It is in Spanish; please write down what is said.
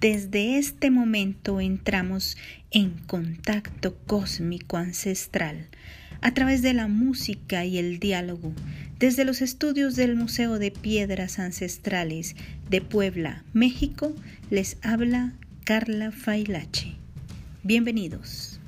Desde este momento entramos en contacto cósmico ancestral a través de la música y el diálogo, desde los estudios del Museo de Piedras Ancestrales de Puebla, México, les habla Carla Failache. Bienvenidos.